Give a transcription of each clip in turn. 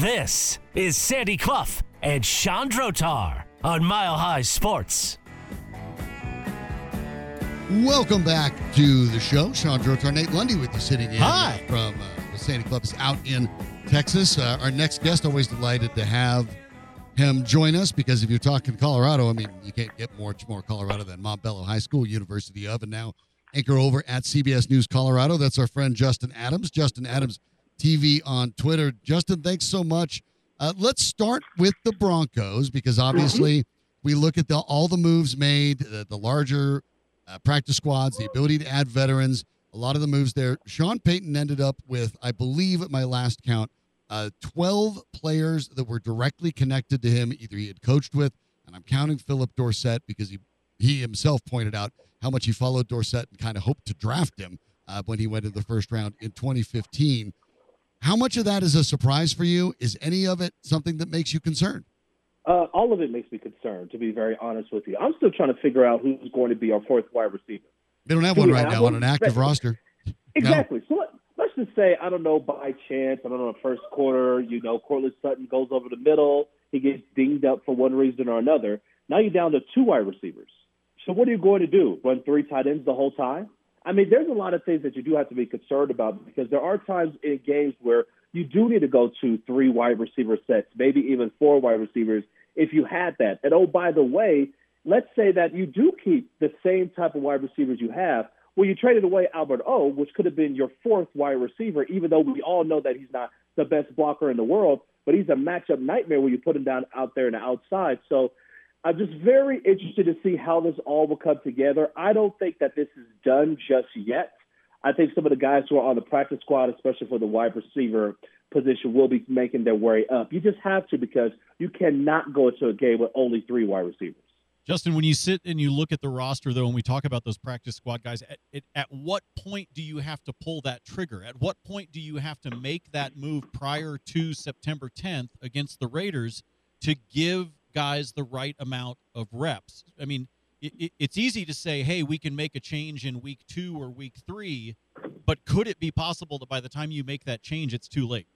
This is Sandy Clough and Sean Drotar on Mile High Sports. Welcome back to the show. Sean Drotar, Nate Lundy with you sitting in Hi. from uh, the Sandy Clough is out in Texas. Uh, our next guest, always delighted to have him join us because if you're talking Colorado, I mean, you can't get much more Colorado than Montbello High School, University of, and now anchor over at CBS News Colorado. That's our friend Justin Adams. Justin Adams TV on Twitter. Justin, thanks so much. Uh, let's start with the Broncos because obviously we look at the, all the moves made, the, the larger uh, practice squads, the ability to add veterans, a lot of the moves there. Sean Payton ended up with, I believe, at my last count, uh, 12 players that were directly connected to him, either he had coached with, and I'm counting Philip Dorsett because he, he himself pointed out how much he followed Dorsett and kind of hoped to draft him uh, when he went in the first round in 2015. How much of that is a surprise for you? Is any of it something that makes you concerned? Uh, all of it makes me concerned, to be very honest with you. I'm still trying to figure out who's going to be our fourth wide receiver. They don't have Do one right have now one? on an active Exactly. roster. Exactly. So let, let's just say, I don't know, by chance, I don't know, first quarter, you know, Courtland Sutton goes over the middle. He gets dinged up for one reason or another. Now you're down to two wide receivers. So what are you going to do? Run three tight ends the whole time? I mean, there's a lot of things that you do have to be concerned about because there are times in games where you do need to go to three wide receiver sets, maybe even four wide receivers if you had that. And oh, by the way, let's say that you do keep the same type of wide receivers you have. Well, you traded away Albert O, which could have been your fourth wide receiver, even though we all know that he's not the best blocker in the world, but he's a matchup nightmare when you put him down out there in the outside. So I'm just very interested to see how this all will come together. I don't think that this is done just yet. I think some of the guys who are on the practice squad, especially for the wide receiver position, will be making their way up. You just have to because you cannot go into a game with only three wide receivers. Justin, when you sit and you look at the roster, though, and we talk about those practice squad guys, at, at, at what point do you have to pull that trigger? At what point do you have to make that move prior to September 10th against the Raiders to give guys the right amount of reps? I mean, it, it, it's easy to say, hey, we can make a change in week two or week three, but could it be possible that by the time you make that change, it's too late?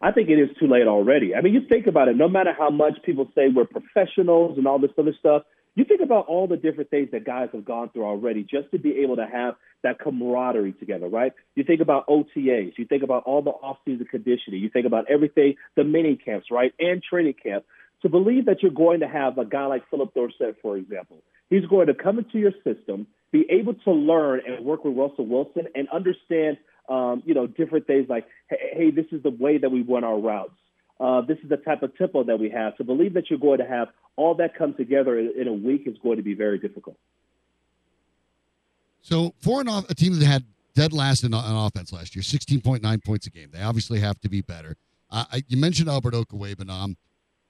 I think it is too late already. I mean, you think about it, no matter how much people say we're professionals and all this other stuff, you think about all the different things that guys have gone through already just to be able to have that camaraderie together, right? You think about OTAs, you think about all the off-season conditioning, you think about everything, the mini camps, right, and training camp. To believe that you're going to have a guy like Philip Dorsett, for example, he's going to come into your system, be able to learn and work with Russell Wilson and understand, um, you know, different things like, hey, this is the way that we run our routes. Uh, this is the type of tempo that we have. To believe that you're going to have all that come together in, a week is going to be very difficult. So for an off, a team that had dead last in on offense last year, 16.9 points a game, they obviously have to be better. Uh, I, you mentioned Albert Okwuegbunam.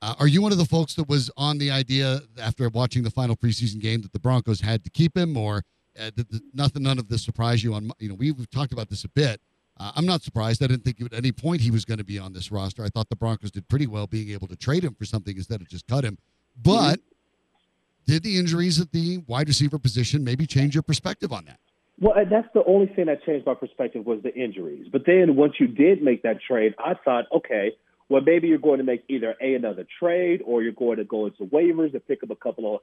Uh, are you one of the folks that was on the idea after watching the final preseason game that the Broncos had to keep him, or uh, did the, nothing, none of this surprise you? On you know, we've talked about this a bit. Uh, I'm not surprised. I didn't think at any point he was going to be on this roster. I thought the Broncos did pretty well being able to trade him for something instead of just cut him. But did the injuries at the wide receiver position maybe change your perspective on that? Well, that's the only thing that changed my perspective was the injuries. But then once you did make that trade, I thought, okay, well, maybe you're going to make either a another trade or you're going to go into waivers and pick up a couple of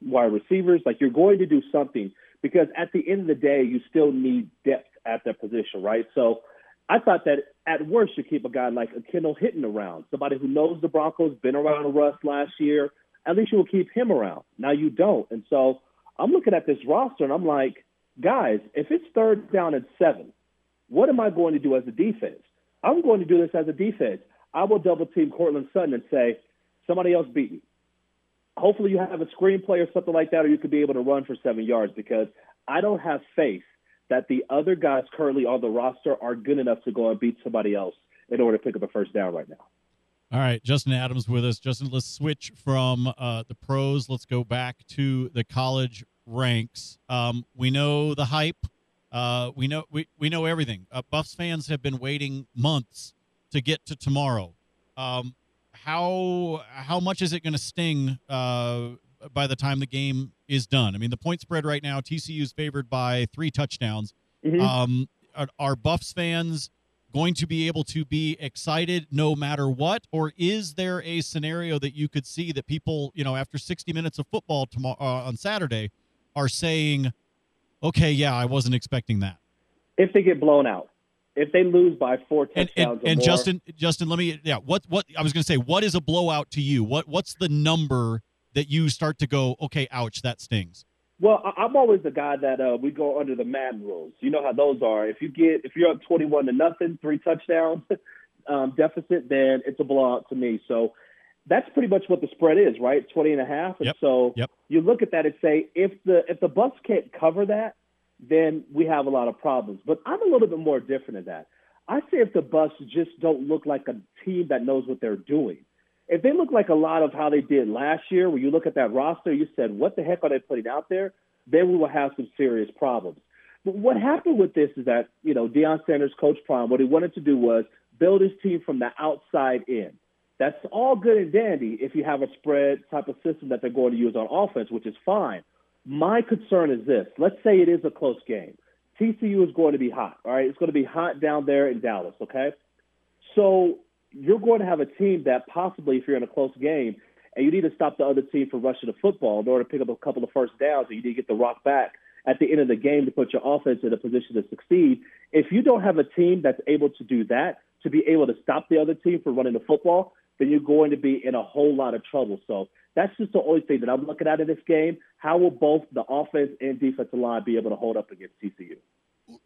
wide receivers. Like you're going to do something because at the end of the day, you still need depth at that position, right? So I thought that at worst you keep a guy like a Kendall Hinton around, somebody who knows the Broncos, been around Russ last year. At least you will keep him around. Now you don't, and so I'm looking at this roster and I'm like, guys, if it's third down and seven, what am I going to do as a defense? I'm going to do this as a defense. I will double team Courtland Sutton and say, somebody else beat me. Hopefully, you have a screenplay or something like that, or you could be able to run for seven yards because I don't have faith that the other guys currently on the roster are good enough to go and beat somebody else in order to pick up a first down right now. All right, Justin Adams with us. Justin, let's switch from uh, the pros. Let's go back to the college ranks. Um, we know the hype. Uh, we know we, we know everything. Uh, Buffs fans have been waiting months to get to tomorrow. Um, how how much is it going to sting uh, by the time the game is done? I mean, the point spread right now, TCU is favored by three touchdowns. Mm-hmm. Um, are, are Buffs fans going to be able to be excited no matter what, or is there a scenario that you could see that people, you know, after 60 minutes of football tomorrow uh, on Saturday, are saying, "Okay, yeah, I wasn't expecting that." If they get blown out, if they lose by four touchdowns, and, and, and more, Justin, Justin, let me, yeah, what, what I was going to say, what is a blowout to you? What, what's the number that you start to go, okay, ouch, that stings? Well, I'm always the guy that uh, we go under the Madden rules. You know how those are. If you get if you're up 21 to nothing, three touchdowns um, deficit, then it's a blowout to me. So that's pretty much what the spread is, right? 20 and a half. And yep. so yep. you look at that and say if the if the Buffs can't cover that, then we have a lot of problems. But I'm a little bit more different than that. I say if the Buffs just don't look like a team that knows what they're doing. If they look like a lot of how they did last year, where you look at that roster, you said, what the heck are they putting out there? Then we will have some serious problems. But what happened with this is that, you know, Deion Sanders, Coach Prime, what he wanted to do was build his team from the outside in. That's all good and dandy if you have a spread type of system that they're going to use on offense, which is fine. My concern is this. Let's say it is a close game. TCU is going to be hot, all right? It's going to be hot down there in Dallas, okay? So you're going to have a team that possibly, if you're in a close game, and you need to stop the other team from rushing the football in order to pick up a couple of first downs, and you need to get the rock back at the end of the game to put your offense in a position to succeed. If you don't have a team that's able to do that, to be able to stop the other team from running the football, then you're going to be in a whole lot of trouble. So that's just the only thing that I'm looking at in this game. How will both the offense and defensive line be able to hold up against TCU?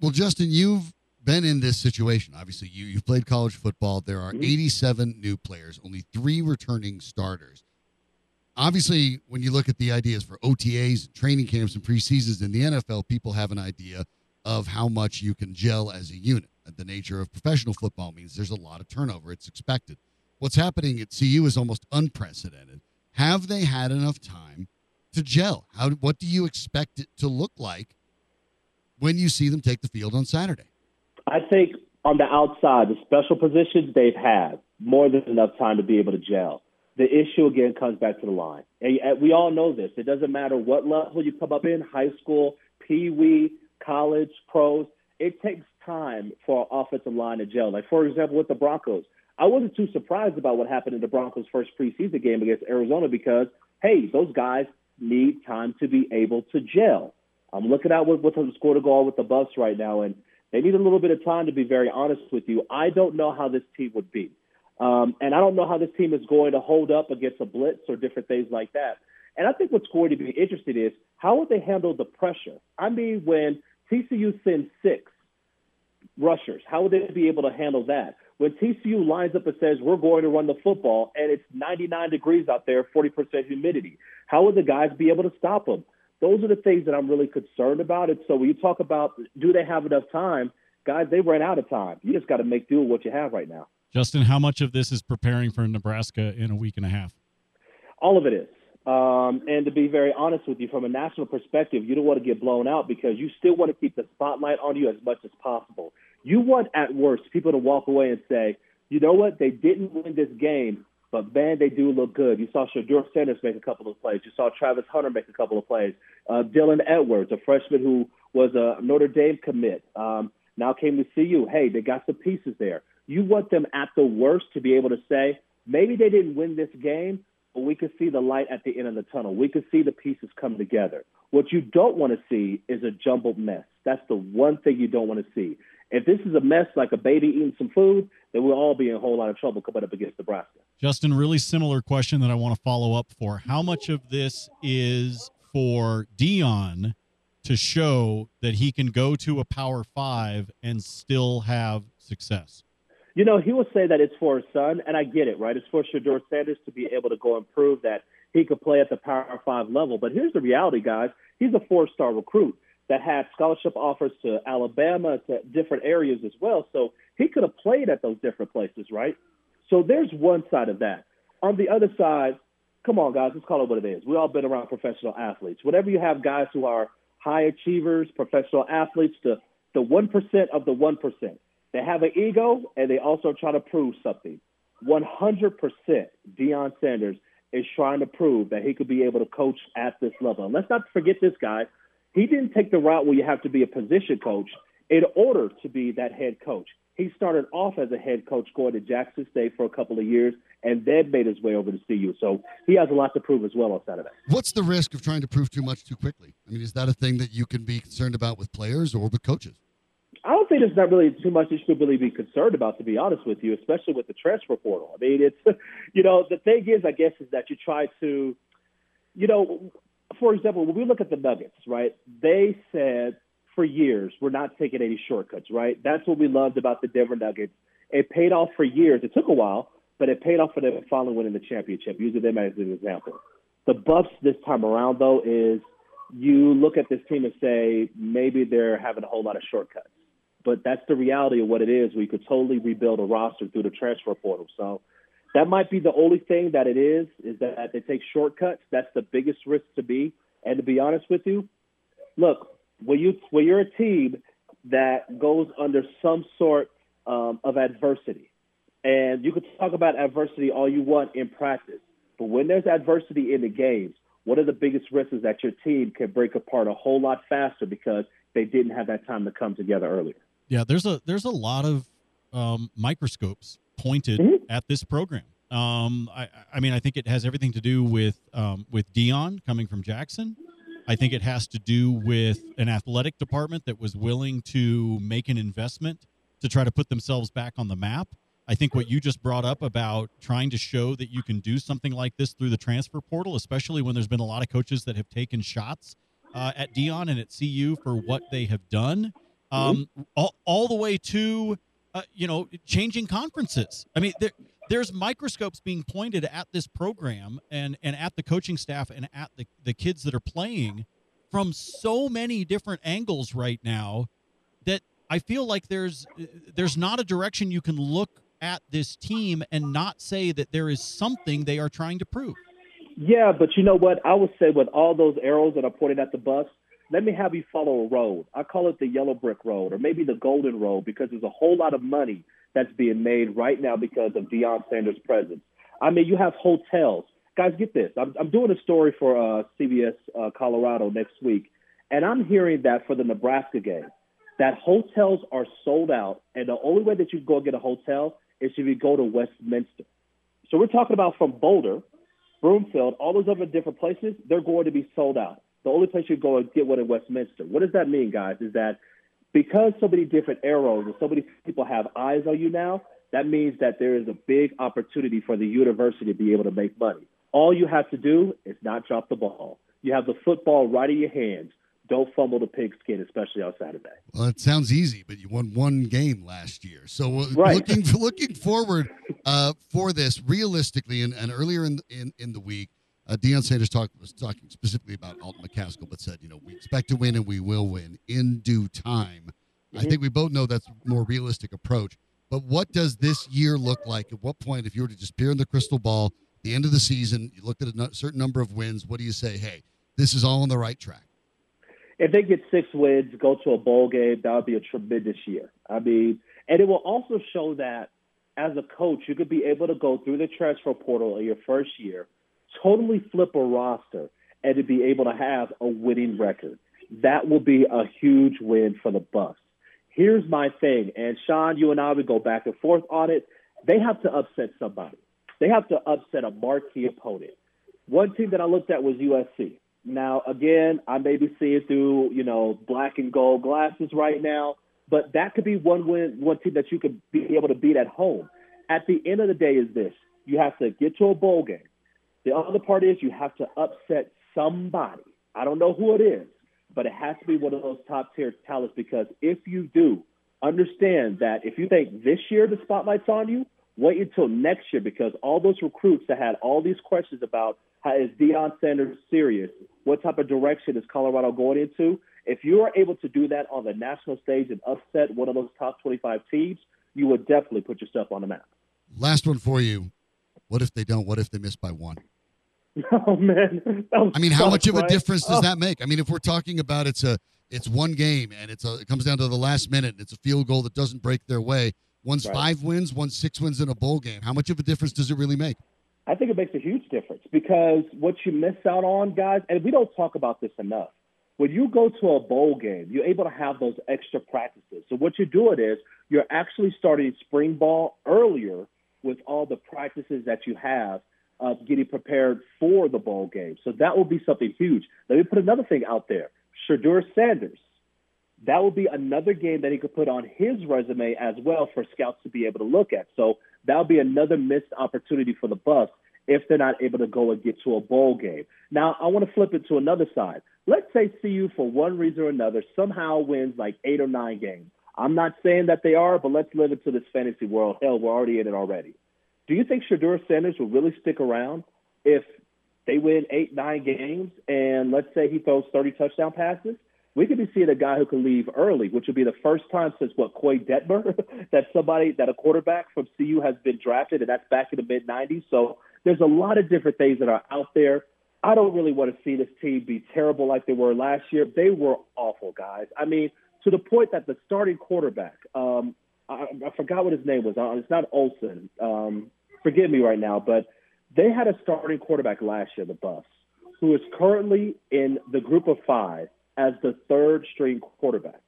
Well, Justin, you've been in this situation. Obviously, you you've played college football. There are mm-hmm. 87 new players, only three returning starters. Obviously, when you look at the ideas for OTAs, training camps, and preseasons in the NFL, people have an idea of how much you can gel as a unit. The nature of professional football means there's a lot of turnover. It's expected. What's happening at CU is almost unprecedented. Have they had enough time to gel? How? What do you expect it to look like when you see them take the field on Saturday? I think on the outside, the special positions they've had more than enough time to be able to gel. The issue again comes back to the line. And uh, we all know this. It doesn't matter what level you come up in, high school, pee wee, college, pros. It takes time for our offensive line to gel. Like for example, with the Broncos, I wasn't too surprised about what happened in the Broncos' first preseason game against Arizona because hey, those guys need time to be able to gel. I'm looking at what, what scored a goal with the Buffs right now, and they need a little bit of time to be very honest with you. I don't know how this team would be. Um, and I don't know how this team is going to hold up against a blitz or different things like that. And I think what's going to be interesting is how would they handle the pressure? I mean, when TCU sends six rushers, how would they be able to handle that? When TCU lines up and says, we're going to run the football, and it's 99 degrees out there, 40% humidity, how would the guys be able to stop them? Those are the things that I'm really concerned about. And so when you talk about do they have enough time, guys, they ran out of time. You just got to make do with what you have right now. Justin, how much of this is preparing for Nebraska in a week and a half? All of it is. Um, and to be very honest with you, from a national perspective, you don't want to get blown out because you still want to keep the spotlight on you as much as possible. You want, at worst, people to walk away and say, you know what, they didn't win this game, but man, they do look good. You saw Shedeur Sanders make a couple of plays. You saw Travis Hunter make a couple of plays. Uh, Dylan Edwards, a freshman who was a Notre Dame commit, um, now came to CU. Hey, they got some pieces there. You want them at the worst to be able to say, maybe they didn't win this game, but we could see the light at the end of the tunnel. We could see the pieces come together. What you don't want to see is a jumbled mess. That's the one thing you don't want to see. If this is a mess like a baby eating some food, then we'll all be in a whole lot of trouble coming up against Nebraska. Justin, really similar question that I want to follow up for. How much of this is for Deion to show that he can go to a power five and still have success? You know, he will say that it's for his son, and I get it, right? It's for Shedeur Sanders to be able to go and prove that he could play at the Power Five level. But here's the reality, guys. He's a four-star recruit that had scholarship offers to Alabama, to different areas as well. So he could have played at those different places, right? So there's one side of that. On the other side, come on, guys, let's call it what it is. We've all been around professional athletes. Whenever you have guys who are high achievers, professional athletes, the the one percent of the one percent, they have an ego and they also try to prove something. One hundred percent, Deion Sanders is trying to prove that he could be able to coach at this level. And let's not forget this guy. He didn't take the route where you have to be a position coach in order to be that head coach. He started off as a head coach going to Jackson State for a couple of years and then made his way over to CU. So he has a lot to prove as well on Saturday. What's the risk of trying to prove too much too quickly? I mean, is that a thing that you can be concerned about with players or with coaches? I don't think there's not really too much you should really be concerned about, to be honest with you, especially with the transfer portal. I mean, it's, you know, the thing is, I guess, is that you try to, you know, for example, when we look at the Nuggets, right? They said for years we're not taking any shortcuts, right? That's what we loved about the Denver Nuggets. It paid off for years. It took a while, but it paid off for them finally winning the championship. Using them as an example. The Buffs this time around, though, is you look at this team and say maybe they're having a whole lot of shortcuts, but that's the reality of what it is. We could totally rebuild a roster through the transfer portal. So that might be the only thing that it is, is that they take shortcuts. That's the biggest risk to be. And to be honest with you, look, when you when you're a team that goes under some sort um, of adversity, and you could talk about adversity all you want in practice, but when there's adversity in the games, one of the biggest risks is that your team can break apart a whole lot faster because they didn't have that time to come together earlier. Yeah, there's a there's a lot of um, microscopes pointed mm-hmm. at this program. Um, I, I mean, I think it has everything to do with um, with Deion coming from Jackson. I think it has to do with an athletic department that was willing to make an investment to try to put themselves back on the map. I think what you just brought up about trying to show that you can do something like this through the transfer portal, especially when there's been a lot of coaches that have taken shots uh, at Deion and at CU for what they have done, um, all, all the way to uh, you know, changing conferences. I mean, there, there's microscopes being pointed at this program and, and at the coaching staff and at the, the kids that are playing from so many different angles right now that I feel like there's there's not a direction you can look at this team and not say that there is something they are trying to prove. Yeah, but you know what? I would say with all those arrows that are pointed at the bus, let me have you follow a road. I call it the yellow brick road or maybe the golden road because there's a whole lot of money that's being made right now because of Deion Sanders' presence. I mean, you have hotels. Guys, get this. I'm, I'm doing a story for uh, CBS uh, Colorado next week, and I'm hearing that for the Nebraska game, that hotels are sold out, and the only way that you go get a hotel is if you go to Westminster. So we're talking about from Boulder, Broomfield, all those other different places, they're going to be sold out the only place you go and get one in Westminster. What does that mean, guys? Is that because so many different arrows and so many people have eyes on you now, that means that there is a big opportunity for the university to be able to make money. All you have to do is not drop the ball. You have the football right in your hands. Don't fumble the pigskin, especially on Saturday. Well, it sounds easy, but you won one game last year. So uh, right. looking looking forward uh, for this, realistically, and, and earlier in, in in the week, uh, Deion Sanders talk, was talking specifically about Alton McCaskill, but said, you know, we expect to win and we will win in due time. Mm-hmm. I think we both know that's a more realistic approach. But what does this year look like? At what point, if you were to just peer in the crystal ball, the end of the season, you looked at a certain number of wins, what do you say? Hey, this is all on the right track. If they get six wins, go to a bowl game, that would be a tremendous year. I mean, and it will also show that as a coach, you could be able to go through the transfer portal in your first year totally flip a roster and to be able to have a winning record. That will be a huge win for the Buffs. Here's my thing, and Sean, you and I would go back and forth on it. They have to upset somebody. They have to upset a marquee opponent. One team that I looked at was USC. Now, again, I may be seeing through, you know, black and gold glasses right now, but that could be one win, one team that you could be able to beat at home. At the end of the day, is this: you have to get to a bowl game. The other part is you have to upset somebody. I don't know who it is, but it has to be one of those top tier talents because if you do, understand that if you think this year the spotlight's on you, wait until next year because all those recruits that had all these questions about how is Deion Sanders serious? What type of direction is Colorado going into? If you are able to do that on the national stage and upset one of those top 25 teams, you would definitely put yourself on the map. Last one for you. What if they don't? What if they miss by one? Oh man, I mean, how much of a difference does Oh. that make? I mean, if we're talking about it's a it's one game and it's a it comes down to the last minute and it's a field goal that doesn't break their way. One's Right. five wins, one's six wins in a bowl game. How much of a difference does it really make? I think it makes a huge difference because what you miss out on, guys, and we don't talk about this enough. When you go to a bowl game, you're able to have those extra practices. So what you're doing is you're actually starting spring ball earlier with all the practices that you have of getting prepared for the bowl game. So that will be something huge. Let me put another thing out there. Shedeur Sanders. That will be another game that he could put on his resume as well for scouts to be able to look at. So that'll be another missed opportunity for the Buffs if they're not able to go and get to a bowl game. Now, I want to flip it to another side. Let's say CU, for one reason or another, somehow wins like eight or nine games. I'm not saying that they are, but let's live into this fantasy world. Hell, we're already in it already. Do you think Shedeur Sanders will really stick around if they win eight, nine games, and let's say he throws 30 touchdown passes? We could be seeing a guy who can leave early, which would be the first time since what Koy Detmer that somebody that a quarterback from CU has been drafted, and that's back in the mid 90s. So there's a lot of different things that are out there. I don't really want to see this team be terrible like they were last year. They were awful, guys. I mean, to the point that the starting quarterback, um, I, I forgot what his name was. Uh, It's not Olson. Um, forgive me right now, but they had a starting quarterback last year, the Buffs, who is currently in the group of five as the third string quarterback.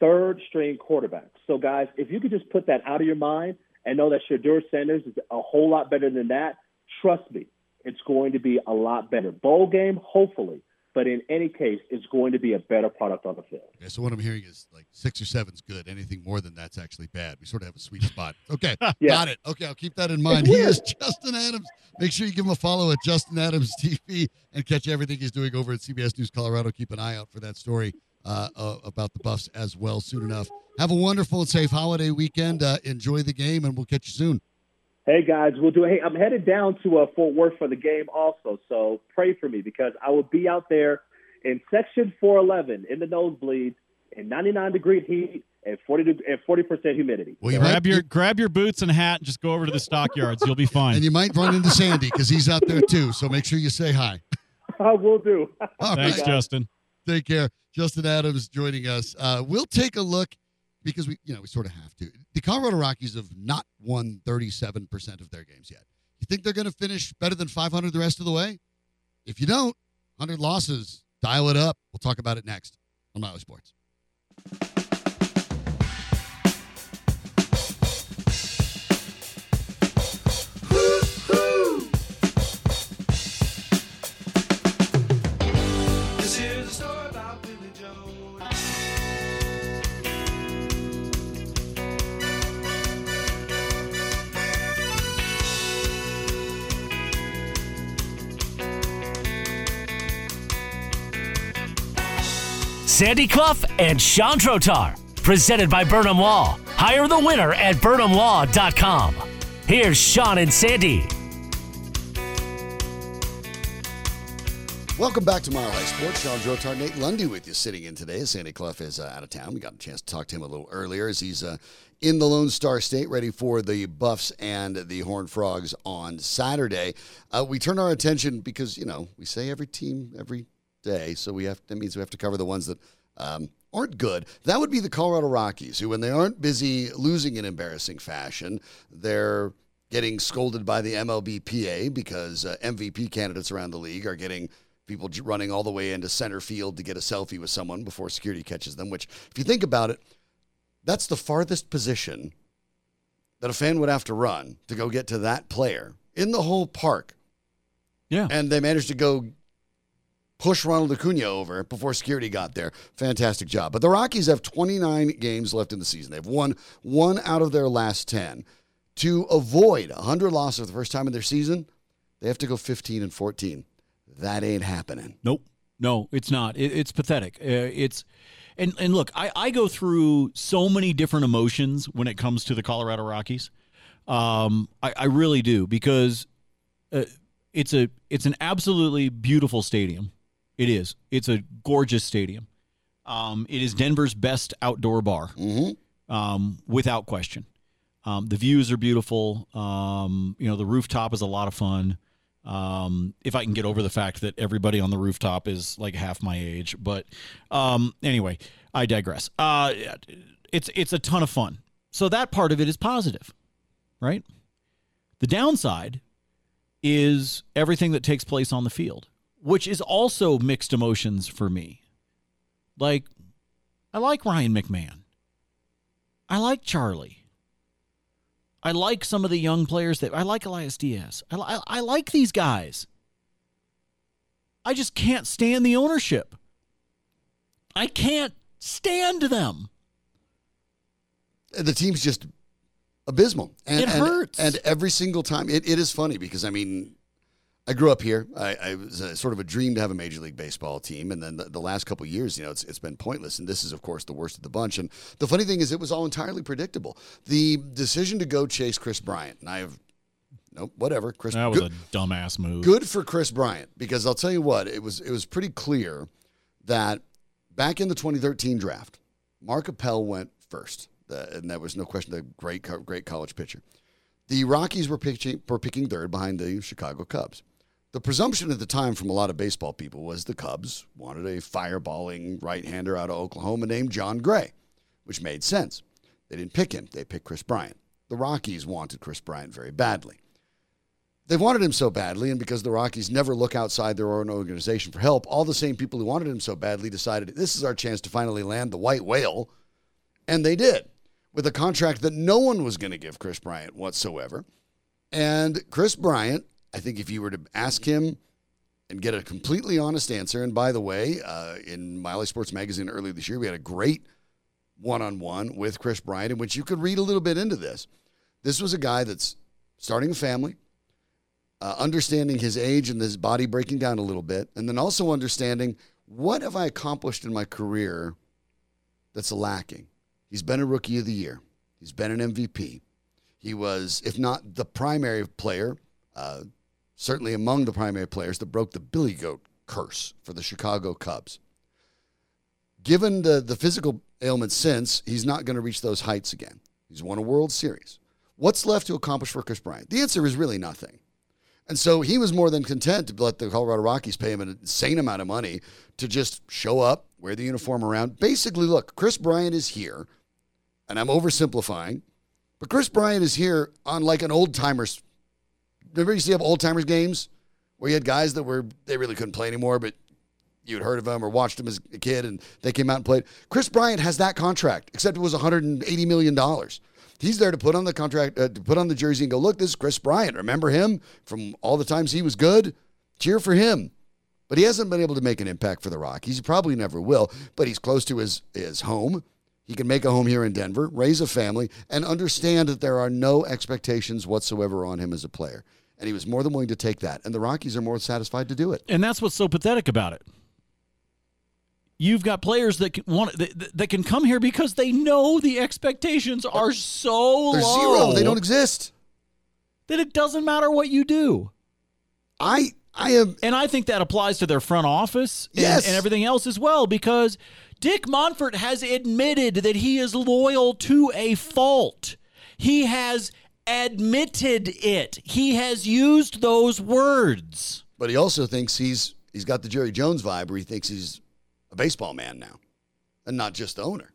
Third string quarterback. So, guys, if you could just put that out of your mind and know that Shedeur Sanders is a whole lot better than that, trust me, it's going to be a lot better. Bowl game, hopefully. But in any case, it's going to be a better product on the field. Okay, so what I'm hearing is like six or seven's good. Anything more than that's actually bad. We sort of have a sweet spot. Okay, Yeah. got it. Okay, I'll keep that in mind. He is Justin Adams. Make sure you give him a follow at Justin Adams TV and catch everything he's doing over at CBS News Colorado. Keep an eye out for that story uh, uh, about the Buffs as well soon enough. Have a wonderful and safe holiday weekend. Uh, enjoy the game, and we'll catch you soon. Hey guys, we'll do. Hey, I'm headed down to uh, Fort Worth for the game also, so pray for me because I will be out there in section 411 in the nosebleeds in 99 degree heat and 40 and 40 percent humidity. Well, you So- might- Grab your grab your boots and hat and just go over to the stockyards. You'll be fine. And you might run into Sandy because he's out there too. So make sure you say hi. I will do. All Thanks, right. Justin. Take care. Justin Adams joining us. Uh, we'll take a look because we, you know, we sort of have to. The Colorado Rockies have not won 37% of their games yet. You think they're going to finish better than 500 the rest of the way? If you don't, 100 losses, dial it up. We'll talk about it next on Mile High Sports. Sandy Clough and Sean Drotar. Presented by Burnham Law. Hire the winner at burnhamlaw.com. Here's Sean and Sandy. Welcome back to Mile High Sports. Sean Drotar, Nate Lundy with you sitting in today. Sandy Clough is uh, out of town. We got a chance to talk to him a little earlier as he's uh, in the Lone Star State ready for the Buffs and the Horned Frogs on Saturday. Uh, we turn our attention because, you know, we say every team every day, so we have that means we have to cover the ones that um, aren't good. That would be the Colorado Rockies, who, when they aren't busy losing in embarrassing fashion, they're getting scolded by the MLBPA because uh, MVP candidates around the league are getting people running all the way into center field to get a selfie with someone before security catches them. Which, if you think about it, that's the farthest position that a fan would have to run to go get to that player in the whole park. Yeah. And they managed to go push Ronald Acuna over before security got there. Fantastic job. But the Rockies have 29 games left in the season. They've won one out of their last 10. To avoid 100 losses for the first time in their season, they have to go 15 and 14. That ain't happening. Nope. No, it's not. It, it's pathetic. Uh, it's And and look, I, I go through so many different emotions when it comes to the Colorado Rockies. Um, I, I really do because uh, it's a it's an absolutely beautiful stadium. It is. It's a gorgeous stadium. Um, it is Denver's best outdoor bar, um, without question. Um, the views are beautiful. Um, you know, the rooftop is a lot of fun. Um, if I can get over the fact that everybody on the rooftop is like half my age, but um, anyway, I digress. Uh, it's it's a ton of fun. So that part of it is positive, right? The downside is everything that takes place on the field, which is also mixed emotions for me. Like, I like Ryan McMahon. I like Charlie. I like some of the young players that I like Elias Diaz. I, I, I like these guys. I just can't stand the ownership. I can't stand them. the team's just abysmal. And, It and- hurts. And, every single time, it, it is funny because I mean, I grew up here. I, I was a, sort of a dream to have a major league baseball team, and then the, the last couple of years, you know, it's it's been pointless. And this is, of course, the worst of the bunch. And the funny thing is, it was all entirely predictable. The decision to go chase Kris Bryant, and I have, nope, whatever. Chris, That was good- a dumbass move. good for Kris Bryant because I'll tell you what, it was it was pretty clear that back in the 2013 draft, Mark Appel went first, The- and that was no question a great great college pitcher. The Rockies were pitching were picking third behind the Chicago Cubs. The presumption at the time from a lot of baseball people was the Cubs wanted a fireballing right-hander out of Oklahoma named Jon Gray, which made sense. They didn't pick him; they picked Kris Bryant. The Rockies wanted Kris Bryant very badly. They've wanted him so badly, and because the Rockies never look outside their own organization for help, all the same people who wanted him so badly decided this is our chance to finally land the white whale. And they did, with a contract that no one was going to give Kris Bryant whatsoever. And Kris Bryant, I think if you were to ask him and get a completely honest answer, and by the way, uh, in Mile High Sports Magazine earlier this year, we had a great one on one with Kris Bryant in which you could read a little bit into this. This was a guy that's starting a family, uh, understanding his age and his body breaking down a little bit, and then also understanding what have I accomplished in my career that's lacking. He's been a rookie of the year. He's been an MVP. He was, if not the primary player, uh, certainly among the primary players that broke the Billy Goat curse for the Chicago Cubs. Given the, the physical ailments since, he's not going to reach those heights again. He's won a World Series. What's left to accomplish for Kris Bryant? The answer is really nothing. And so he was more than content to let the Colorado Rockies pay him an insane amount of money to just show up, wear the uniform around. Basically, look, Kris Bryant is here, and I'm oversimplifying, but Kris Bryant is here on like an old timers. Remember, you to have old timers games where you had guys that were they really couldn't play anymore, but you'd heard of them or watched them as a kid, and they came out and played. Kris Bryant has that contract, except it was 180 million dollars. He's there to put on the contract, uh, to put on the jersey and go, look, this is Kris Bryant. Remember him from all the times he was good? Cheer for him. But he hasn't been able to make an impact for the Rockies. He probably never will, but he's close to his, his home. He can make a home here in Denver, raise a family, and understand that there are no expectations whatsoever on him as a player. And he was more than willing to take that. And the Rockies are more satisfied to do it. And that's what's so pathetic about it. You've got players that can want that, that can come here because they know the expectations are so They're low zero. They don't exist. that it doesn't matter what you do. I I am And I think that applies to their front office and, Yes. and everything else as well because Dick Monfort has admitted that he is loyal to a fault. He has admitted it. He has used those words. but he also thinks he's he's got the Jerry Jones vibe where he thinks he's a baseball man now. And not just the owner.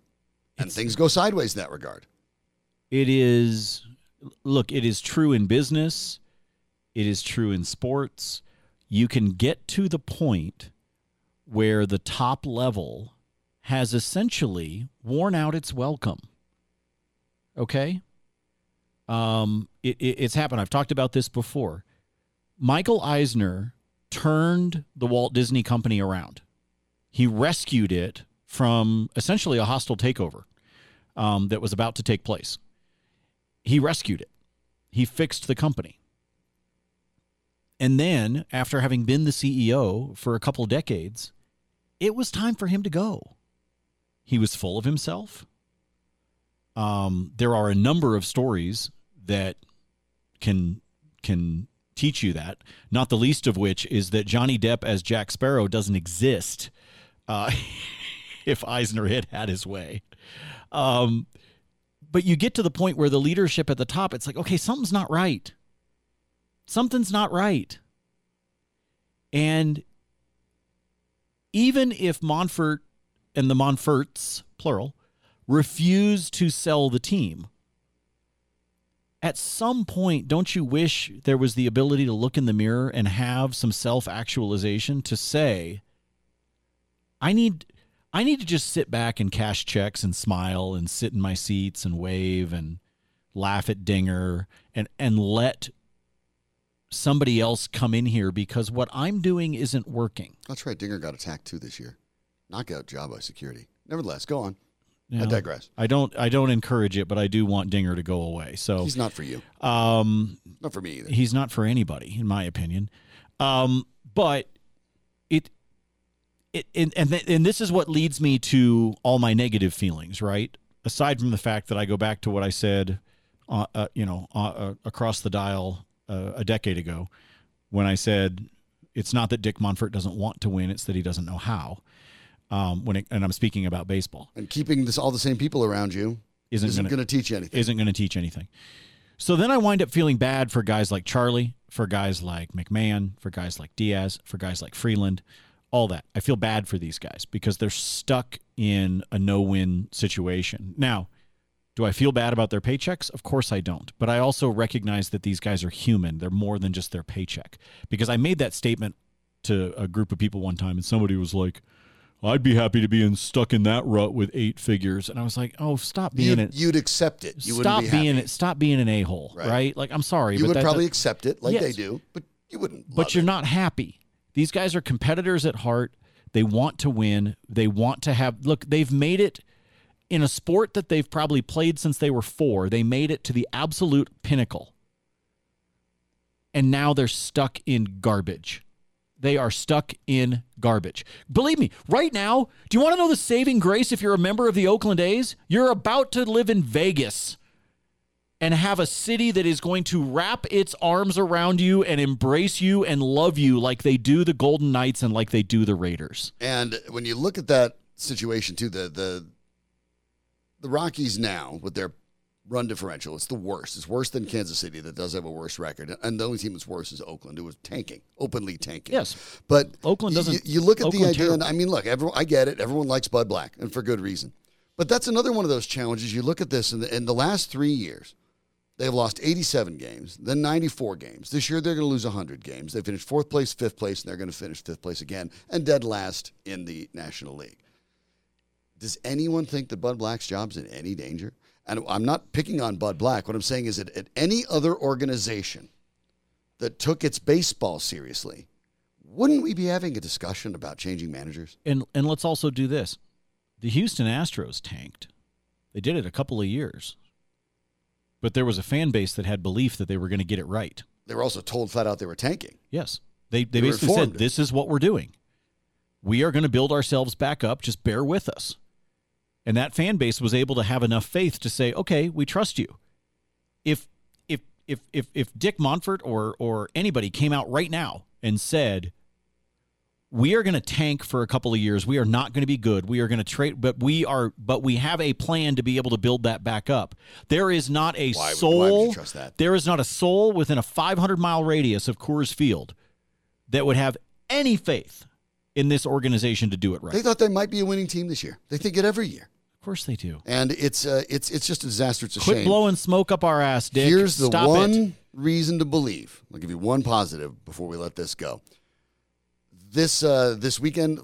And things go sideways in that regard. It is look, it is true in business. It is true in sports. You can get to the point where the top level has essentially worn out its welcome. Okay? Um, it, it, it's happened. I've talked about this before. Michael Eisner turned the Walt Disney Company around. He rescued it from essentially a hostile takeover um, that was about to take place. He rescued it. He fixed the company. And then, after having been the CEO for a couple decades, it was time for him to go. he was full of himself. Um, there are a number of stories that can can teach you that. Not the least of which is that Johnny Depp as Jack Sparrow doesn't exist. Uh, if Eisner had had his way. Um, but you get to the point where the leadership at the top, it's like, okay, something's not right. Something's not right. And even if Monfort and the Monforts, plural, refuse to sell the team, at some point, don't you wish there was the ability to look in the mirror and have some self actualization to say, I need. I need to just sit back and cash checks and smile and sit in my seats and wave and laugh at Dinger and and let somebody else come in here because what I'm doing isn't working. That's right. Dinger got attacked too this year. Knockout job by security. Nevertheless, go on. You I digress. I don't I don't encourage it, but I do want Dinger to go away. So He's not for you. um Not for me either. he's not for anybody in my opinion um but it it and and, th- and this is what leads me to all my negative feelings right aside from the fact that i go back to what i said uh, uh, you know uh, uh, across the dial uh, a decade ago when i said it's not that dick monfort doesn't want to win it's that he doesn't know how um, when it, and i'm speaking about baseball And keeping this all the same people around you isn't, isn't going to teach you anything. isn't going to teach anything. So then I wind up feeling bad for guys like Charlie, for guys like McMahon, for guys like Diaz, for guys like Freeland, all that. I feel bad for these guys because they're stuck in a no win situation. Now, do I feel bad about their paychecks? Of course I don't. But I also recognize that these guys are human. They're more than just their paycheck. Because I made that statement to a group of people one time and somebody was like, I'd be happy to be in, stuck in that rut with eight figures. And I was like, oh, stop being You'd, it you'd accept it. You stop be being happy. stop being an a hole, Right. right. Like I'm sorry, You would that- probably that- accept it like they do, but you wouldn't. but you're it. not happy. These guys are competitors at heart. They want to win. They want to have look. They've made it in a sport that they've probably played since they were four. They made it to the absolute pinnacle, and now they're stuck in garbage. They are stuck in garbage. Believe me, right now, do you want to know the saving grace if you're a member of the Oakland A's? You're about to live in Vegas and have a city that is going to wrap its arms around you and embrace you and love you like they do the Golden Knights and like they do the Raiders. And when you look at that situation too, the the the Rockies now with their run differential, it's the worst. It's worse than Kansas City that does have a worse record. And the only team that's worse is Oakland, who was tanking, openly tanking. Yes. But Oakland doesn't- You, you look at the Oakland idea, and. I mean, look, everyone, I get it. Everyone likes Bud Black, and for good reason. But that's another one of those challenges. You look at this in the, in the last three years, they've lost 87 games, then 94 games. This year, they're going to lose 100 games. They finished fourth place, fifth place, and they're going to finish fifth place again, and dead last in the National League. Does anyone think that Bud Black's job's in any danger? And I'm not picking on Bud Black. What I'm saying is that at any other organization that took its baseball seriously, wouldn't we be having a discussion about changing managers? And and let's also do this. The Houston Astros tanked. They did it a couple of years. But there was a fan base that had belief that they were going to get it right. They were also told flat out they were tanking. Yes. They they They basically said this is what we're doing. We are going to build ourselves back up, just bear with us. And that fan base was able to have enough faith to say, "Okay, we trust you." If if if if if Dick Monfort or or anybody came out right now and said, "We are going to tank for a couple of years. We are not going to be good. We are going to trade, but we are but we have a plan to be able to build that back up." There is not a Why soul why would you trust that? there is not a soul within a 500 mile radius of Coors Field that would have any faith in this organization to do it right. They thought they might be a winning team this year. They think it every year, of course they do. and it's uh, it's it's just a disaster. It's a Quit shame. blowing smoke up our ass, Dick. Here's the Stop one it. reason to believe. I'll give you one positive before we let this go. This uh, this weekend,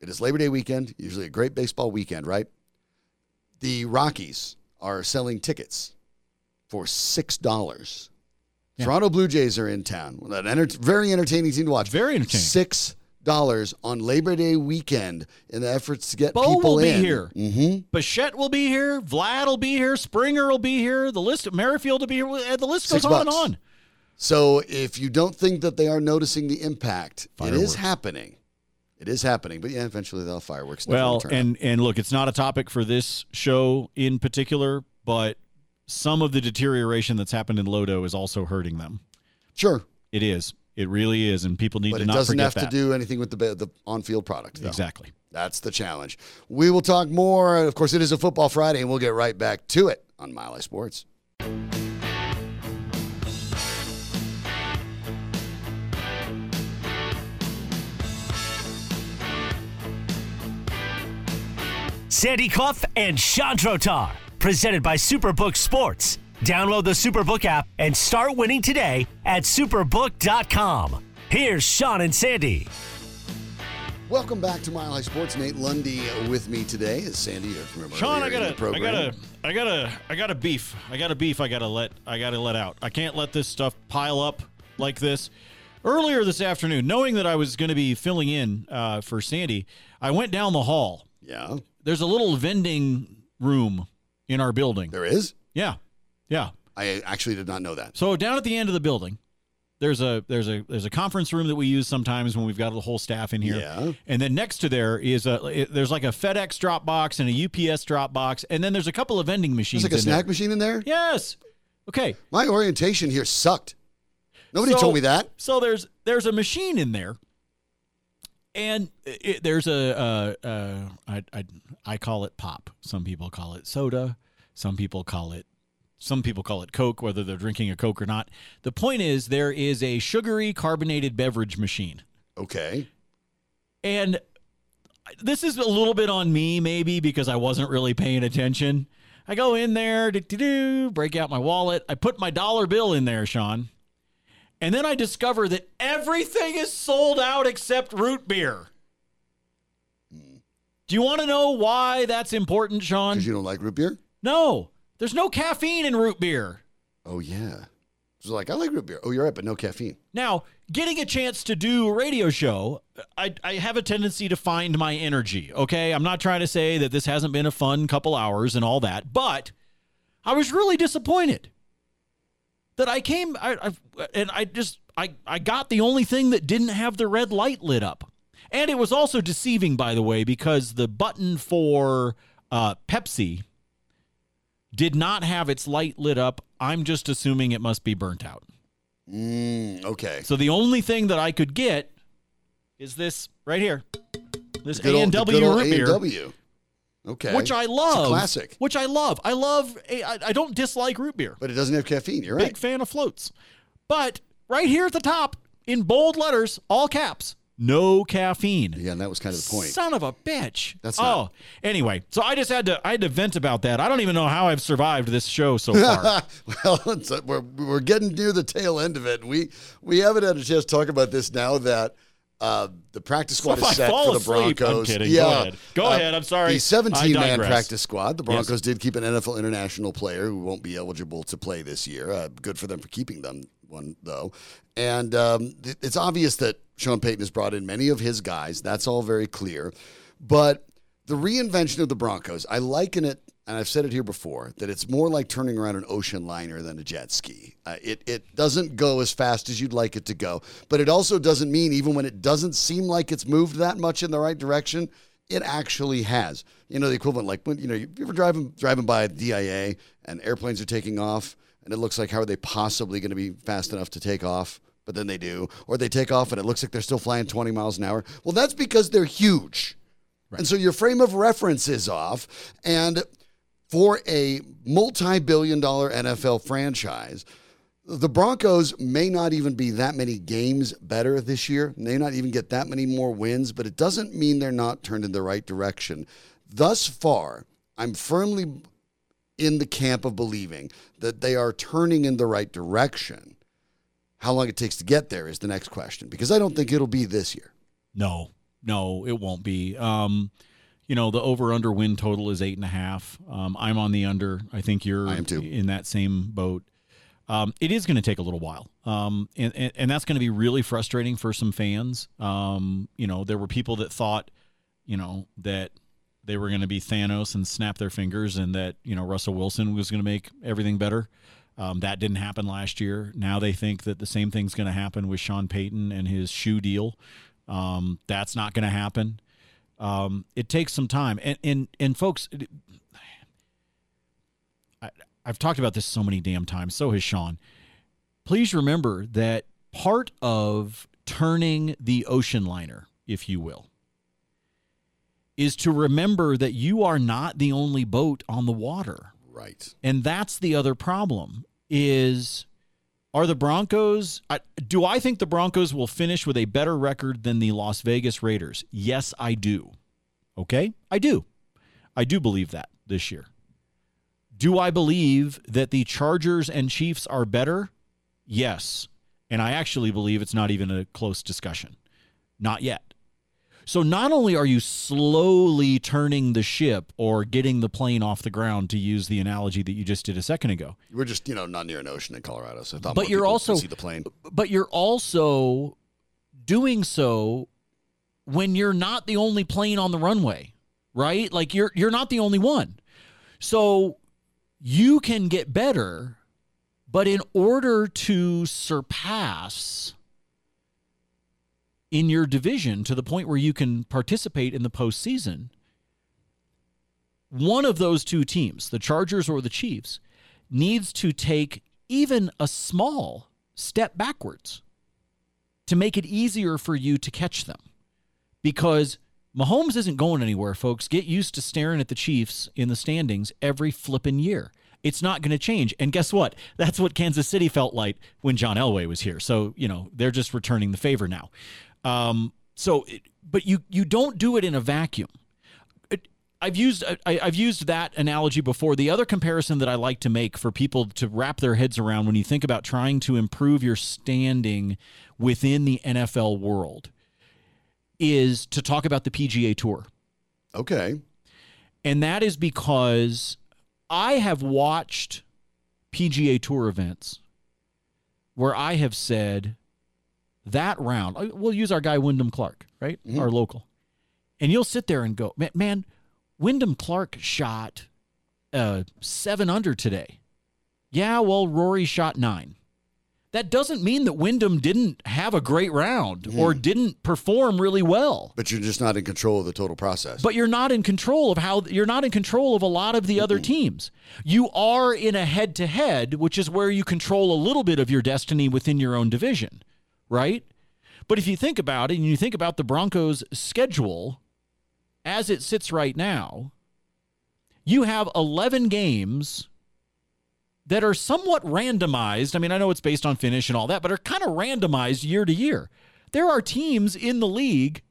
it is Labor Day weekend. Usually a great baseball weekend, right? The Rockies are selling tickets for six dollars. Toronto Blue Jays are in town. An enter- very entertaining team to watch. Very entertaining. Six dollars on Labor Day weekend in the efforts to get Bo people will be in. here. Mm-hmm. Bichette will be here. Vlad will be here. Springer will be here. The list, Merrifield will be here. The list goes Six on and on. So if you don't think that they are noticing the impact, it Fireworks. is happening. It is happening, but yeah, eventually they'll fireworks. Well, and and look, it's not a topic for this show in particular, but some of the deterioration that's happened in Lodo is also hurting them. sure, It is. It really is, and people need but to not forget that. it doesn't have to do anything with the the on field product. though. exactly. That's the challenge. We will talk more. Of course, it is a football Friday, and we'll get right back to it on Mile High Sports. Sandy Clough and Sean Drotar, presented by Superbook Sports. Download the Superbook app and start winning today at superbook.com. Here's Sean and Sandy. Welcome back to Mile High Sports. Nate Lundy with me today. Is Sandy? you Remember Sean, I gotta. I gotta, I gotta, I gotta beef. I got a beef. I gotta let, I gotta let out. I can't let this stuff pile up like this. Earlier this afternoon, knowing that I was going to be filling in uh, for Sandy, I went down the hall. Yeah, There's a little vending room in our building. there is. Yeah, yeah. I actually did not know that. So down at the end of the building, there's a there's a there's a conference room that we use sometimes when we've got the whole staff in here. Yeah. And then next to there is a it- there's like a FedEx drop box and a UPS drop box, and then there's a couple of vending machines. There's like a in there. snack machine in there. Yes. Okay. My orientation here sucked. Nobody So- told me that. So there's there's a machine in there, and it, there's a uh, uh, I, I I call it pop. Some people call it soda. Some people call it some people call it Coke, whether they're drinking a Coke or not. The point is there is a sugary carbonated beverage machine, Okay. and this is a little bit on me maybe because I wasn't really paying attention. I go in there, do break out my wallet. I put my dollar bill in there, Sean. And then I discover that everything is sold out except root beer. Hmm. Do you want to know why that's important, Sean? Because you don't like root beer? No, there's no caffeine in root beer. Oh yeah. So like I like root beer. Oh, you're right, but no caffeine. Now, getting a chance to do a radio show, I, I have a tendency to find my energy. Okay, I'm not trying to say that this hasn't been a fun couple hours and all that, but I was really disappointed that I came I, I and I just I I got the only thing that didn't have the red light lit up, and it was also deceiving, by the way, because the button for uh, Pepsi did not have its light lit up. I'm just assuming it must be burnt out. Mm, okay. So the only thing that I could get is this right here, this A and W root beer, A&W. Okay. which I love. classic. Which I love. I love. I don't dislike root beer. But it doesn't have caffeine. You're Big right. Big fan of floats, but right here at the top in bold letters, all caps, no caffeine. Yeah, and that was kind of the point. Son of a bitch. That's not- oh. Anyway, so I just had to I had to vent about that. I don't even know how I've survived this show so far. well, it's, uh, we're, we're getting near the tail end of it. We we haven't had a chance to talk about this now that uh, the practice squad if I is set fall for the asleep- I'm Broncos. kidding. Go Yeah, ahead. Go ahead. I'm sorry. The I 17 man digress. practice squad. The. Broncos did keep an NFL international player who won't be eligible to play this year. Uh, good for them for keeping them one though. And um, it- it's obvious that Sean Payton has brought in many of his guys. That's all very clear. But the reinvention of the Broncos, I liken it, and I've said it here before, that it's more like turning around an ocean liner than a jet ski. Uh, it, it doesn't go as fast as you'd like it to go, but it also doesn't mean, even when it doesn't seem like it's moved that much in the right direction, it actually has. You know, the equivalent, like when, you know, you ever driving, driving by a DIA and airplanes are taking off, and it looks like, how are they possibly going to be fast enough to take off? But then they do. Or they take off and it looks like they're still flying 20 miles an hour. Well, that's because they're huge. And so your frame of reference is off. And for a multi billion dollar NFL franchise, the Broncos may not even be that many games better this year, may not even get that many more wins, but it doesn't mean they're not turned in the right direction. Thus far, I'm firmly in the camp of believing that they are turning in the right direction. How long it takes to get there is the next question because I don't think it'll be this year. No, no, it won't be. Um, you know, the over under win total is eight and a half. Um, I'm on the under. I think you're I am too. in that same boat. Um, it is going to take a little while, um, and, and and that's going to be really frustrating for some fans. Um, you know, there were people that thought, you know, that they were going to be Thanos and snap their fingers, and that you know Russell Wilson was going to make everything better. Um, that didn't happen last year. Now they think that the same thing's going to happen with Sean Payton and his shoe deal. Um, that's not going to happen. Um, it takes some time, and and and folks, I, I've talked about this so many damn times. So has Sean. Please remember that part of turning the ocean liner, if you will, is to remember that you are not the only boat on the water. Right. And that's the other problem is are the Broncos I, do I think the Broncos will finish with a better record than the Las Vegas Raiders? Yes, I do. Okay? I do. I do believe that this year. Do I believe that the Chargers and Chiefs are better? Yes. And I actually believe it's not even a close discussion. Not yet. So not only are you slowly turning the ship or getting the plane off the ground to use the analogy that you just did a second ago, We're just, you know, not near an ocean in Colorado, so I thought But you're also- see the plane. but you're also doing so when you're not the only plane on the runway, right? Like you're you're not the only one. So you can get better, but in order to surpass in your division to the point where you can participate in the postseason, one of those two teams, the Chargers or the Chiefs, needs to take even a small step backwards to make it easier for you to catch them. Because Mahomes isn't going anywhere, folks. Get used to staring at the Chiefs in the standings every flippin' year. It's not going to change. And guess what? That's what Kansas City felt like when John Elway was here. So, you know, they're just returning the favor now. Um, so, it, but you you don't do it in a vacuum. It- I've used I, I've used that analogy before. The other comparison that I like to make for people to wrap their heads around when you think about trying to improve your standing within the NFL world is to talk about the PGA Tour. Okay. And that is because I have watched PGA Tour events where I have said that round, uh, we'll use our guy Wyndham Clark, right? Our local. And you'll sit there and go, man, man Wyndham Clark shot uh, seven under today. Yeah, well, Rory shot nine. That doesn't mean that Wyndham didn't have a great round or didn't perform really well. But you're just not in control of the total process. But you're not in control of how you're not in control of a lot of the other teams. You are in a head to head, which is where you control a little bit of your destiny within your own division, right? But if you think about it and you think about the Broncos' schedule as it sits right now, you have 11 games that are somewhat randomized. I mean, I know it's based on finish and all that, but are kind of randomized year to year. There are teams in the league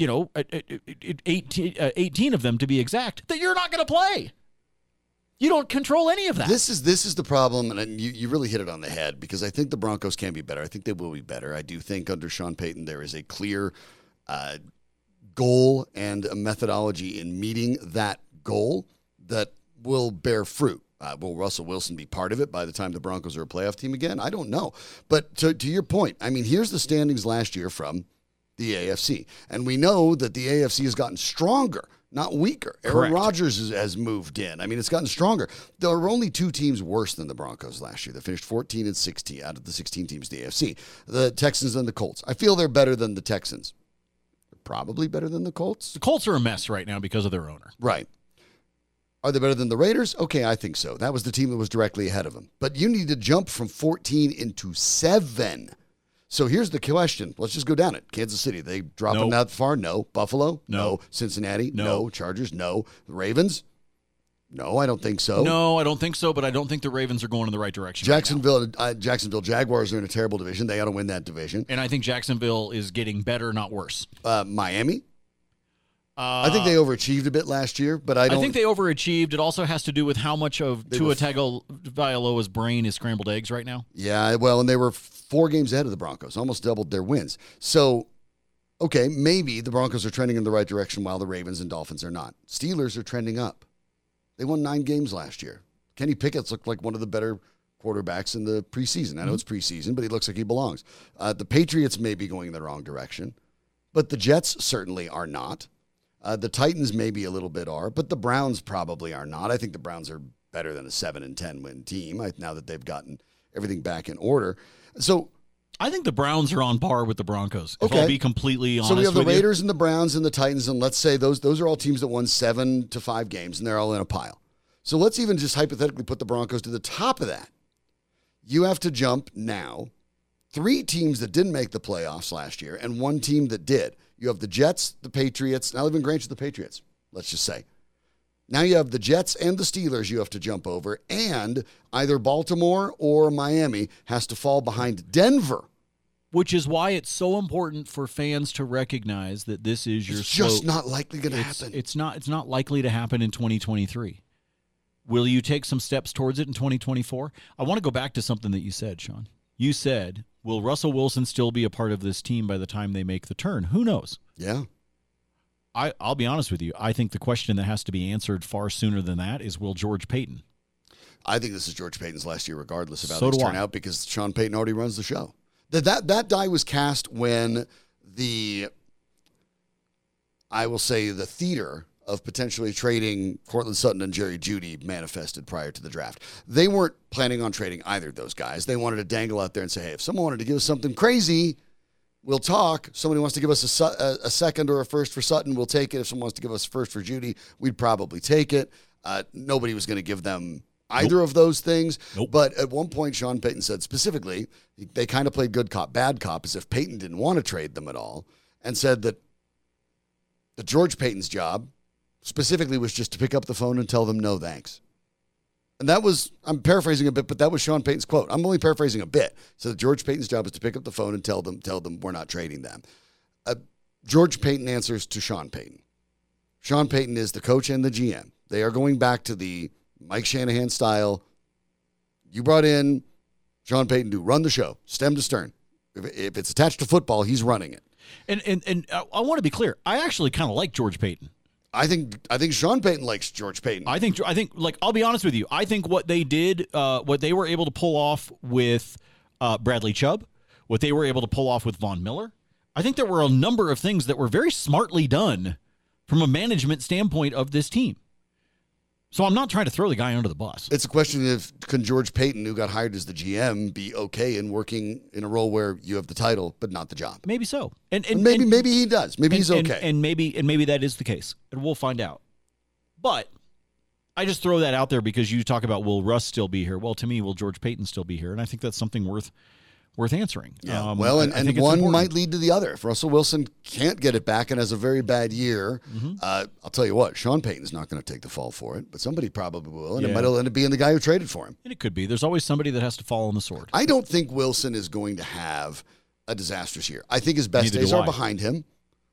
you know, at- at- at- 18, uh, 18 of them to be exact, that you're not going to play. You don't control any of that. This is this is the problem, and you, you really hit it on the head because I think the Broncos can be better. I think they will be better. I do think under Sean Payton there is a clear uh, goal and a methodology in meeting that goal that will bear fruit. Uh, will Russell Wilson be part of it by the time the Broncos are a playoff team again? I don't know. But to, to your point, I mean, here's the standings last year from the AFC. And we know that the AFC has gotten stronger, not weaker. Aaron Rodgers has moved in. I mean, it's gotten stronger. There are only two teams worse than the Broncos last year. They finished 14 and 16 out of the 16 teams in the AFC. The Texans and the Colts. I feel they're better than the Texans. They're probably better than the Colts. the Colts are a mess right now because of their owner. Right. Are they better than the Raiders? Okay, I think so. That was the team that was directly ahead of them. But you need to jump from 14 into 7. So here's the question. Let's just go down it. Kansas City, they dropping them that far? No. Buffalo? No. Cincinnati? No. Chargers? No. The Ravens? No, I don't think so. No, I don't think so, but I don't think the Ravens are going in the right direction. right. Jacksonville, uh, Jacksonville Jaguars are in a terrible division. They got to win that division. and I think Jacksonville is getting better, not worse. Uh, Miami, Uh, I think they overachieved a bit last year, but I don't. I think they overachieved. It also has to do with how much of Tua were- Tagovailoa's brain is scrambled eggs right now. Yeah, well, and they were four games ahead of the Broncos, almost doubled their wins. So, okay, maybe the Broncos are trending in the right direction while the Ravens and Dolphins are not. Steelers are trending up. They won nine games last year. Kenny Pickett's looked like one of the better quarterbacks in the preseason. I know it's preseason, but he looks like he belongs. Uh, the Patriots may be going in the wrong direction, but the Jets certainly are not. Uh, the Titans maybe a little bit are, but the Browns probably are not. I think the Browns are better than a seven and ten win team now that they've gotten everything back in order. So I think the Browns are on par with the Broncos. If Okay. I'll be completely honest So we have the with you. Raiders and the Browns and the Titans, and let's say those those are all teams that won seven to five games, and they're all in a pile. So let's even just hypothetically put the Broncos to the top of that. You have to jump now. Three teams that didn't make the playoffs last year, and one team that did. You have the Jets, the Patriots. Now, even grant you the Patriots. Let's just say. Now you have the Jets and the Steelers you have to jump over, and either Baltimore or Miami has to fall behind Denver. which is why it's so important for fans to recognize that this is your It's just not likely going to happen. it's not it's not likely to happen in 2023. Will you take some steps towards it in 2024? I want to go back to something that you said, Sean. You said, "Will Russell Wilson still be a part of this team by the time they make the turn?" Who knows? yeah. I, I'll be honest with you. I think the question that has to be answered far sooner than that is, will George Paton? I think this is George Paton's last year, regardless of how So things turn I. out, because Sean Payton already runs the show. That that that die was cast when the I will say the theater of potentially trading Courtland Sutton and Jerry Jeudy manifested prior to the draft. They weren't planning on trading either of those guys. They wanted to dangle out there and say, "Hey, if someone wanted to give us something crazy, we'll talk. Somebody wants to give us a, a, a second or a first for Sutton, we'll take it. If someone wants to give us first for Jeudy, we'd probably take it. Uh, nobody was going to give them either of those things. Nope. But at one point, Sean Payton said specifically, they kind of played good cop, bad cop, as if Payton didn't want to trade them at all, and said that the George Paton's job specifically was just to pick up the phone and tell them no thanks. And that was, I'm paraphrasing a bit, but that was Sean Payton's quote. I'm only paraphrasing a bit. So George Paton's job is to pick up the phone and tell them, tell them we're not trading them. Uh, George Paton answers to Sean Payton. Sean Payton is the coach and the GM. They are going back to the Mike Shanahan style. You brought in Sean Payton to run the show, stem to stern. If, if it's attached to football, he's running it. And and and I, I want to be clear. I actually kind of like George Paton. I think I think Sean Payton likes George Paton. I think I think like I'll be honest with you. I think what they did, uh, what they were able to pull off with uh, Bradley Chubb, what they were able to pull off with Von Miller. I think there were a number of things that were very smartly done from a management standpoint of this team. So I'm not trying to throw the guy under the bus. It's a question of can George Paton, who got hired as the GM, be okay in working in a role where you have the title but not the job? Maybe so. And, and maybe and- maybe he does. Maybe and- he's and- okay. And, maybe and maybe that is the case, and we'll find out. But I just throw that out there because you talk about will Russ still be here? Well, to me, will George Paton still be here? And I think that's something worth worth answering. yeah. Um, well, and, and one important. might lead to the other. If Russell Wilson can't get it back and has a very bad year, Mm-hmm. uh, I'll tell you what, Sean Payton's not going to take the fall for it, but somebody probably will, and it might end up being the guy who traded for him. And it could be. There's always somebody that has to fall on the sword. I don't think Wilson is going to have a disastrous year. I think his best Neither days are behind him.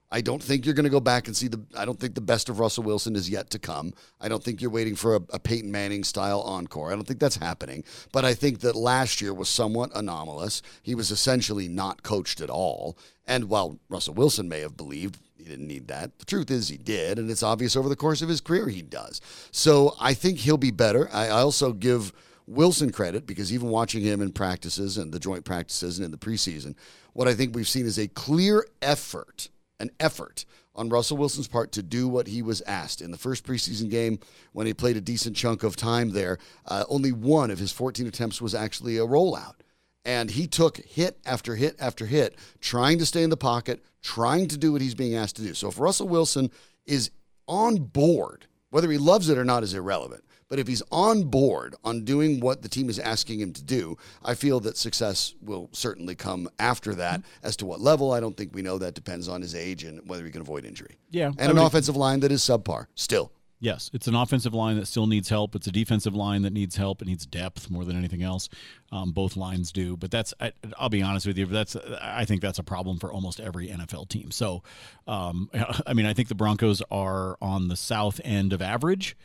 I don't think you're going to go back and see the. I don't think the best of Russell Wilson is yet to come. I don't think you're waiting for a, a Peyton Manning style encore. I don't think that's happening. But I think that last year was somewhat anomalous. He was essentially not coached at all. And while Russell Wilson may have believed he didn't need that, the truth is he did, and it's obvious over the course of his career he does. So I think he'll be better. I, I also give Wilson credit because even watching him in practices and the joint practices and in the preseason, what I think we've seen is a clear effort, an effort on Russell Wilson's part to do what he was asked. In the first preseason game, when he played a decent chunk of time there, uh, only one of his 14 attempts was actually a rollout. And he took hit after hit after hit, trying to stay in the pocket, trying to do what he's being asked to do. So if Russell Wilson is on board, whether he loves it or not is irrelevant. But if he's on board on doing what the team is asking him to do, I feel that success will certainly come after that. As to what level, I don't think we know. That depends on his age and whether he can avoid injury. Yeah, And I an would- offensive line that is subpar still. Yes, it's an offensive line that still needs help. It's a defensive line that needs help. It needs depth more than anything else. Um, both lines do, but that's I, I'll be honest with you. That's I think that's a problem for almost every NFL team. So, um, I mean, I think the Broncos are on the south end of average.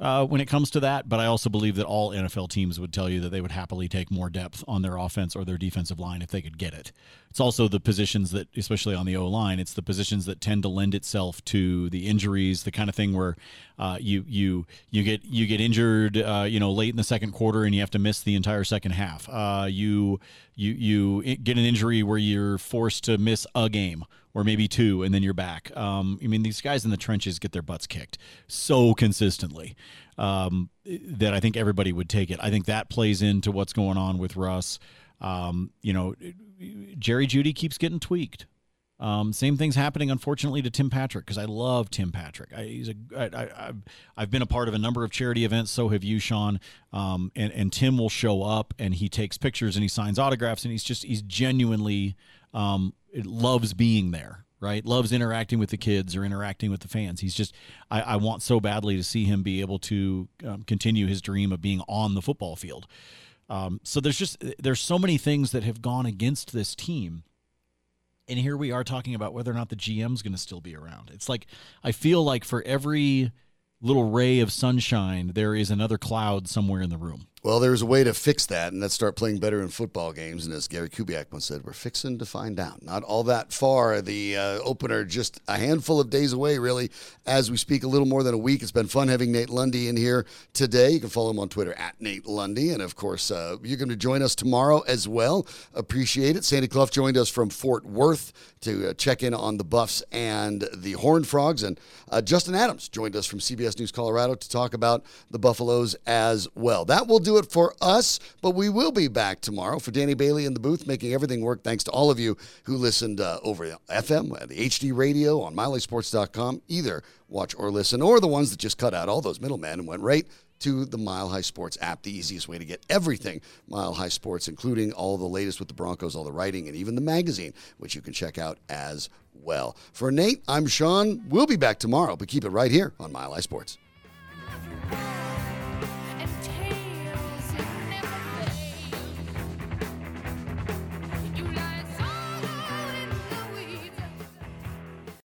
Uh, when it comes to that, but I also believe that all NFL teams would tell you that they would happily take more depth on their offense or their defensive line if they could get it. It's also the positions that, especially on the O line, it's the positions that tend to lend itself to the injuries, the kind of thing where uh, you you you get you get injured, uh, you know, late in the second quarter and you have to miss the entire second half. Uh, you you you get an injury where you're forced to miss a game or maybe two, and then you're back. Um, I mean, these guys in the trenches get their butts kicked so consistently um, that I think everybody would take it. I think that plays into what's going on with Russ. Um, you know, Jerry Jeudy keeps getting tweaked. Um, same thing's happening, unfortunately, to Tim Patrick because I love Tim Patrick. I, he's a I, I, I've I've been a part of a number of charity events. So have you, Sean. Um, and and Tim will show up and he takes pictures and he signs autographs and he's just he's genuinely um, loves being there. Right, loves interacting with the kids or interacting with the fans. He's just, I, I want so badly to see him be able to um, continue his dream of being on the football field. Um, so there's just there's so many things that have gone against this team and here we are talking about whether or not the GM's going to still be around. It's like I feel like for every little ray of sunshine, there is another cloud somewhere in the room. Well, there's a way to fix that, and that's start playing better in football games. And as Gary Kubiak once said, we're fixing to find out. Not all that far. The uh, opener just a handful of days away, really, as we speak, a little more than a week. It's been fun having Nate Lundy in here today. You can follow him on Twitter at Nate Lundy. And of course, uh, you're going to join us tomorrow as well. Appreciate it. Sandy Clough joined us from Fort Worth to uh, check in on the Buffs and the Horned Frogs. And uh, Justin Adams joined us from CBS News Colorado to talk about the Buffaloes as well. That will do it for us, but we will be back tomorrow for Danny Bailey in the booth, making everything work. Thanks to all of you who listened uh, over FM, the HD radio, on MileHighSports.com. Either watch or listen, or the ones that just cut out all those middlemen and went right to the Mile High Sports app, the easiest way to get everything Mile High Sports, including all the latest with the Broncos, all the writing, and even the magazine, which you can check out as well. For Nate, I'm Sean. We'll be back tomorrow, but keep it right here on Mile High Sports.